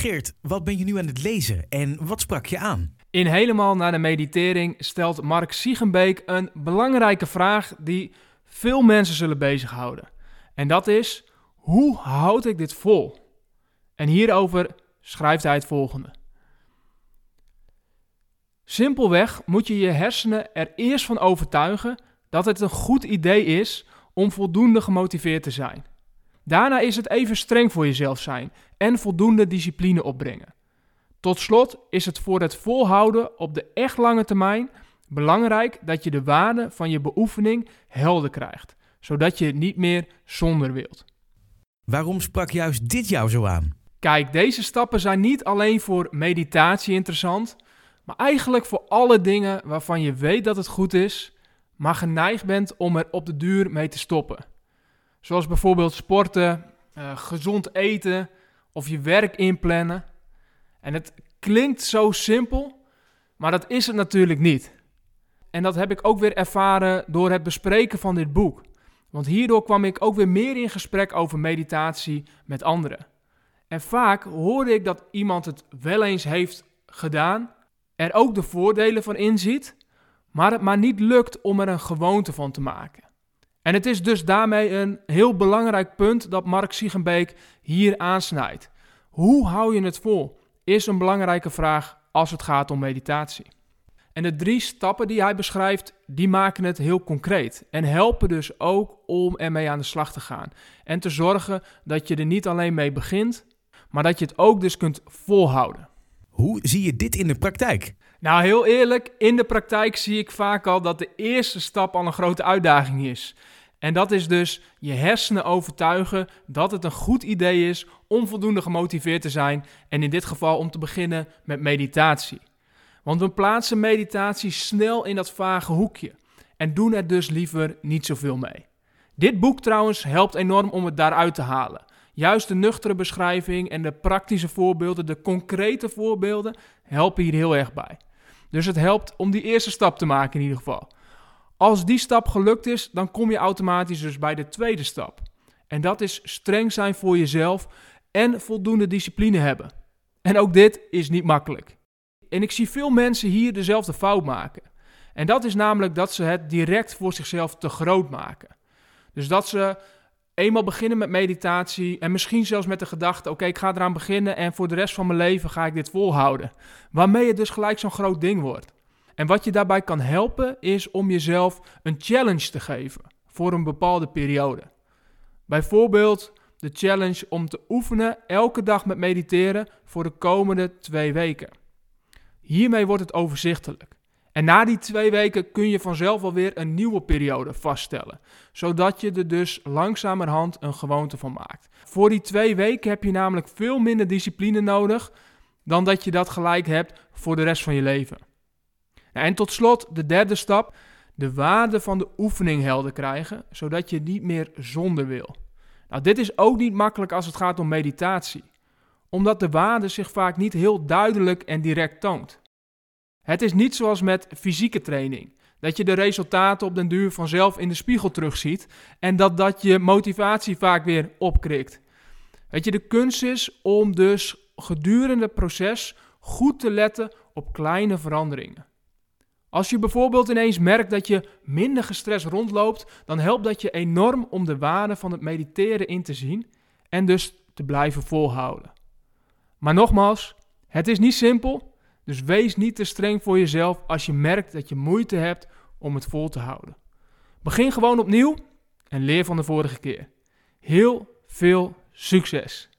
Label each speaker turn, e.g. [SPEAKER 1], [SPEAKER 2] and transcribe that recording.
[SPEAKER 1] Geert, wat ben je nu aan het lezen en wat sprak je aan?
[SPEAKER 2] In Helemaal naar de Meditering stelt Mark Siegenbeek een belangrijke vraag die veel mensen zullen bezighouden. En dat is: hoe houd ik dit vol? En hierover schrijft hij het volgende. Simpelweg moet je je hersenen er eerst van overtuigen dat het een goed idee is om voldoende gemotiveerd te zijn. Daarna is het even streng voor jezelf zijn en voldoende discipline opbrengen. Tot slot is het voor het volhouden op de echt lange termijn belangrijk dat je de waarde van je beoefening helder krijgt, zodat je het niet meer zonder wilt.
[SPEAKER 1] Waarom sprak juist dit jou zo aan?
[SPEAKER 2] Kijk, deze stappen zijn niet alleen voor meditatie interessant, maar eigenlijk voor alle dingen waarvan je weet dat het goed is, maar geneigd bent om er op de duur mee te stoppen. Zoals bijvoorbeeld sporten, uh, gezond eten of je werk inplannen. En het klinkt zo simpel, maar dat is het natuurlijk niet. En dat heb ik ook weer ervaren door het bespreken van dit boek. Want hierdoor kwam ik ook weer meer in gesprek over meditatie met anderen. En vaak hoorde ik dat iemand het wel eens heeft gedaan, er ook de voordelen van inziet, maar het maar niet lukt om er een gewoonte van te maken. En het is dus daarmee een heel belangrijk punt dat Mark Siegenbeek hier aansnijdt. Hoe hou je het vol? Is een belangrijke vraag als het gaat om meditatie. En de drie stappen die hij beschrijft, die maken het heel concreet. En helpen dus ook om ermee aan de slag te gaan. En te zorgen dat je er niet alleen mee begint, maar dat je het ook dus kunt volhouden.
[SPEAKER 1] Hoe zie je dit in de praktijk?
[SPEAKER 2] Nou, heel eerlijk, in de praktijk zie ik vaak al dat de eerste stap al een grote uitdaging is. En dat is dus je hersenen overtuigen dat het een goed idee is om voldoende gemotiveerd te zijn. En in dit geval om te beginnen met meditatie. Want we plaatsen meditatie snel in dat vage hoekje en doen er dus liever niet zoveel mee. Dit boek trouwens helpt enorm om het daaruit te halen. Juist de nuchtere beschrijving en de praktische voorbeelden, de concrete voorbeelden, helpen hier heel erg bij. Dus het helpt om die eerste stap te maken in ieder geval. Als die stap gelukt is, dan kom je automatisch dus bij de tweede stap. En dat is streng zijn voor jezelf en voldoende discipline hebben. En ook dit is niet makkelijk. En ik zie veel mensen hier dezelfde fout maken. En dat is namelijk dat ze het direct voor zichzelf te groot maken. Dus dat ze eenmaal beginnen met meditatie en misschien zelfs met de gedachte: oké, ik ga eraan beginnen en voor de rest van mijn leven ga ik dit volhouden. Waarmee het dus gelijk zo'n groot ding wordt. En wat je daarbij kan helpen is om jezelf een challenge te geven voor een bepaalde periode. Bijvoorbeeld de challenge om te oefenen elke dag met mediteren voor de komende twee weken. Hiermee wordt het overzichtelijk. En na die twee weken kun je vanzelf alweer een nieuwe periode vaststellen, zodat je er dus langzamerhand een gewoonte van maakt. Voor die twee weken heb je namelijk veel minder discipline nodig dan dat je dat gelijk hebt voor de rest van je leven. En tot slot de derde stap, de waarde van de oefening helder krijgen, zodat je niet meer zonder wil. Nou, dit is ook niet makkelijk als het gaat om meditatie, omdat de waarde zich vaak niet heel duidelijk en direct toont. Het is niet zoals met fysieke training, dat je de resultaten op den duur vanzelf in de spiegel terugziet en dat dat je motivatie vaak weer opkrikt. Weet je, de kunst is om dus gedurende het proces goed te letten op kleine veranderingen. Als je bijvoorbeeld ineens merkt dat je minder gestrest rondloopt, dan helpt dat je enorm om de waarde van het mediteren in te zien en dus te blijven volhouden. Maar nogmaals, het is niet simpel, dus wees niet te streng voor jezelf als je merkt dat je moeite hebt om het vol te houden. Begin gewoon opnieuw en leer van de vorige keer. Heel veel succes!